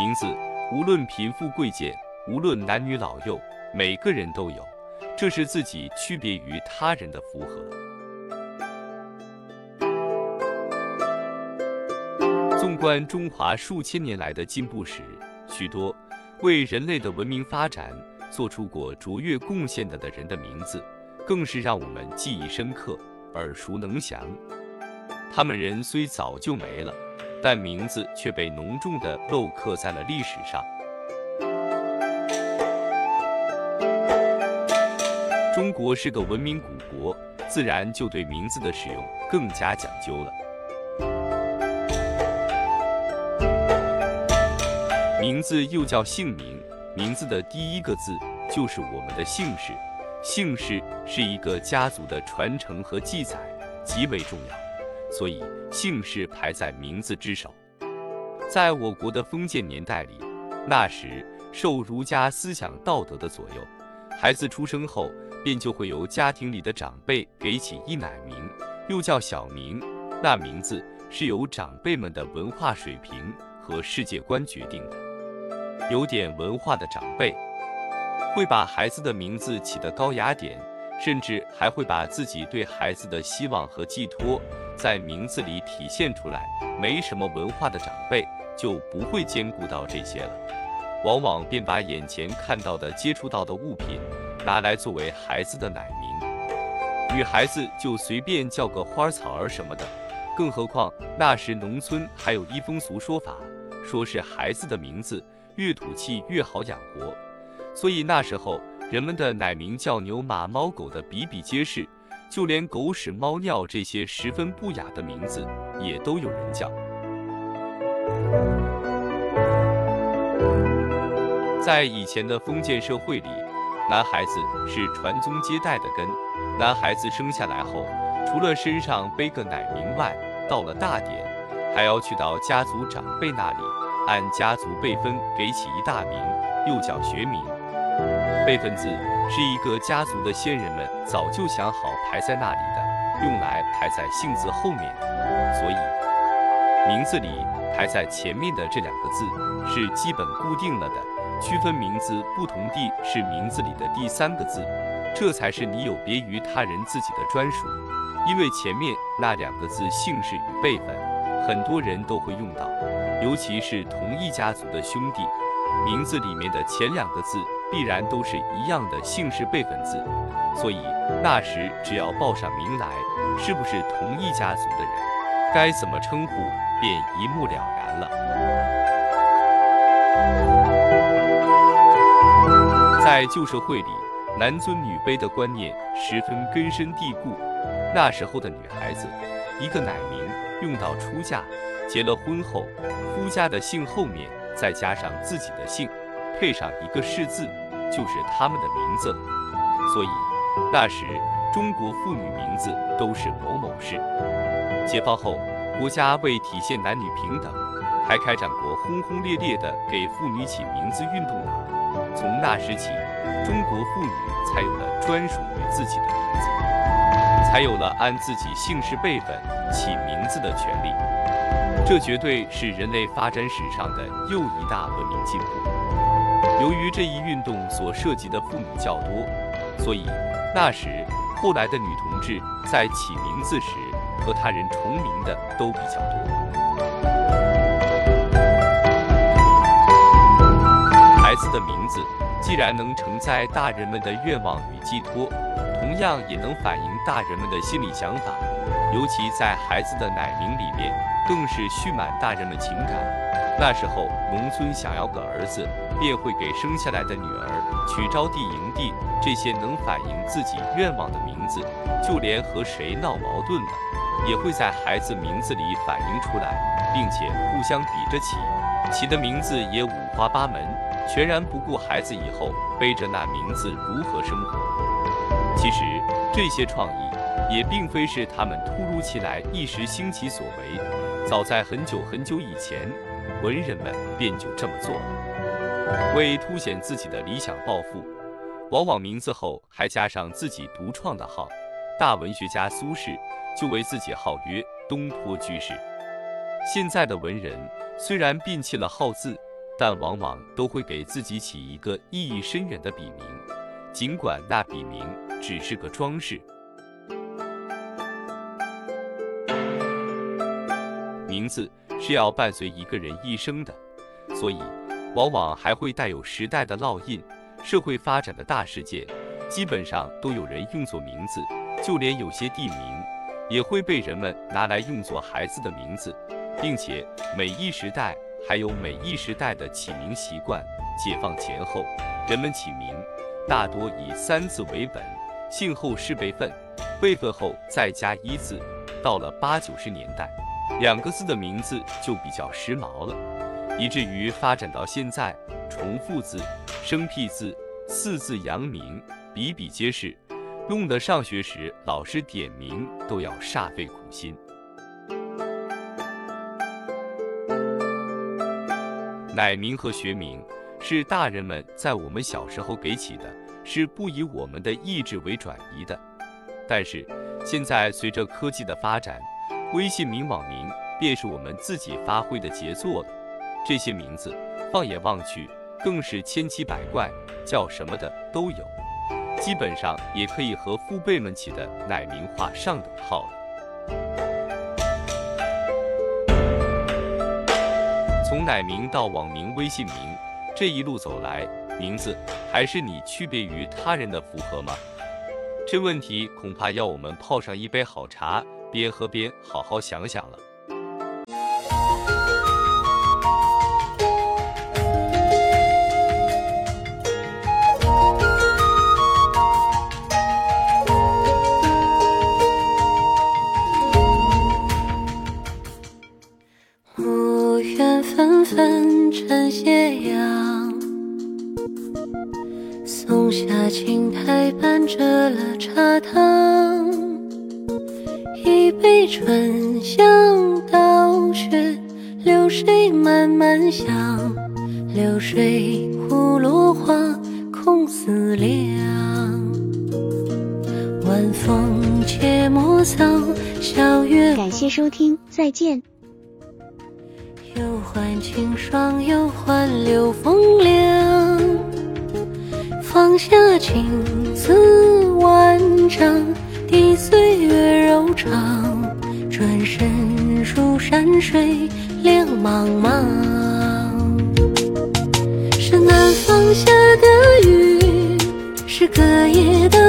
名字无论贫富贵贱，无论男女老幼，每个人都有，这是自己区别于他人的符合。纵观中华数千年来的进步史，许多为人类的文明发展做出过卓越贡献的的人的名字，更是让我们记忆深刻、耳熟能详。他们人虽早就没了。但名字却被浓重的镂刻在了历史上。中国是个文明古国，自然就对名字的使用更加讲究了。名字又叫姓名，名字的第一个字就是我们的姓氏，姓氏是一个家族的传承和记载，极为重要。所以姓氏排在名字之首。在我国的封建年代里，那时受儒家思想道德的左右，孩子出生后便就会由家庭里的长辈给起一乃名，又叫小名。那名字是由长辈们的文化水平和世界观决定的。有点文化的长辈，会把孩子的名字起得高雅点。甚至还会把自己对孩子的希望和寄托在名字里体现出来。没什么文化的长辈就不会兼顾到这些了，往往便把眼前看到的、接触到的物品拿来作为孩子的奶名。女孩子就随便叫个花草儿什么的。更何况那时农村还有一风俗说法，说是孩子的名字越土气越好养活，所以那时候。人们的奶名叫牛马猫狗的比比皆是，就连狗屎猫尿这些十分不雅的名字也都有人叫。在以前的封建社会里，男孩子是传宗接代的根。男孩子生下来后，除了身上背个奶名外，到了大点，还要去到家族长辈那里，按家族辈分给起一大名，又叫学名。辈分字是一个家族的先人们早就想好排在那里的，用来排在姓字后面的，所以名字里排在前面的这两个字是基本固定了的。区分名字不同地是名字里的第三个字，这才是你有别于他人自己的专属。因为前面那两个字姓氏与辈分，很多人都会用到，尤其是同一家族的兄弟，名字里面的前两个字。必然都是一样的姓氏辈分字，所以那时只要报上名来，是不是同一家族的人，该怎么称呼便一目了然了。在旧社会里，男尊女卑的观念十分根深蒂固。那时候的女孩子，一个乃名用到出嫁，结了婚后，夫家的姓后面再加上自己的姓。配上一个“氏”字，就是他们的名字。所以那时中国妇女名字都是某某氏。解放后，国家为体现男女平等，还开展过轰轰烈烈的给妇女起名字运动呢。从那时起，中国妇女才有了专属于自己的名字，才有了按自己姓氏辈分起名字的权利。这绝对是人类发展史上的又一大文明进步。由于这一运动所涉及的妇女较多，所以那时后来的女同志在起名字时和他人重名的都比较多。孩子的名字既然能承载大人们的愿望与寄托，同样也能反映大人们的心理想法，尤其在孩子的奶名里面，更是蓄满大人们情感。那时候，农村想要个儿子，便会给生下来的女儿取招娣、营娣这些能反映自己愿望的名字。就连和谁闹矛盾了，也会在孩子名字里反映出来，并且互相比着起，起的名字也五花八门，全然不顾孩子以后背着那名字如何生活。其实这些创意也并非是他们突如其来一时兴起所为，早在很久很久以前。文人们便就这么做了，为凸显自己的理想抱负，往往名字后还加上自己独创的号。大文学家苏轼就为自己号曰东坡居士。现在的文人虽然摒弃了号字，但往往都会给自己起一个意义深远的笔名，尽管那笔名只是个装饰。名字是要伴随一个人一生的，所以往往还会带有时代的烙印。社会发展的大事件，基本上都有人用作名字，就连有些地名，也会被人们拿来用作孩子的名字，并且每一时代还有每一时代的起名习惯。解放前后，人们起名大多以三字为本，姓后是辈分，辈分后再加一字。到了八九十年代。两个字的名字就比较时髦了，以至于发展到现在，重复字、生僻字、四字阳名比比皆是，用得上学时老师点名都要煞费苦心。乃名和学名是大人们在我们小时候给起的，是不以我们的意志为转移的。但是现在随着科技的发展，微信名网名便是我们自己发挥的杰作了。这些名字放眼望去，更是千奇百怪，叫什么的都有，基本上也可以和父辈们起的奶名画上等号了。从奶名到网名、微信名这一路走来，名字还是你区别于他人的符合吗？这问题恐怕要我们泡上一杯好茶。边喝边好好想想了。暮雁纷纷晨斜阳，松下青苔伴着了茶汤。一杯醇香倒雪，流水漫漫香，流水胡落花空思量。晚风切莫扫，小月。感谢收听，再见。又换清霜，又换柳风凉。放下青丝万丈。抵岁月柔长，转身入山水两茫茫。是南方下的雨，是隔夜的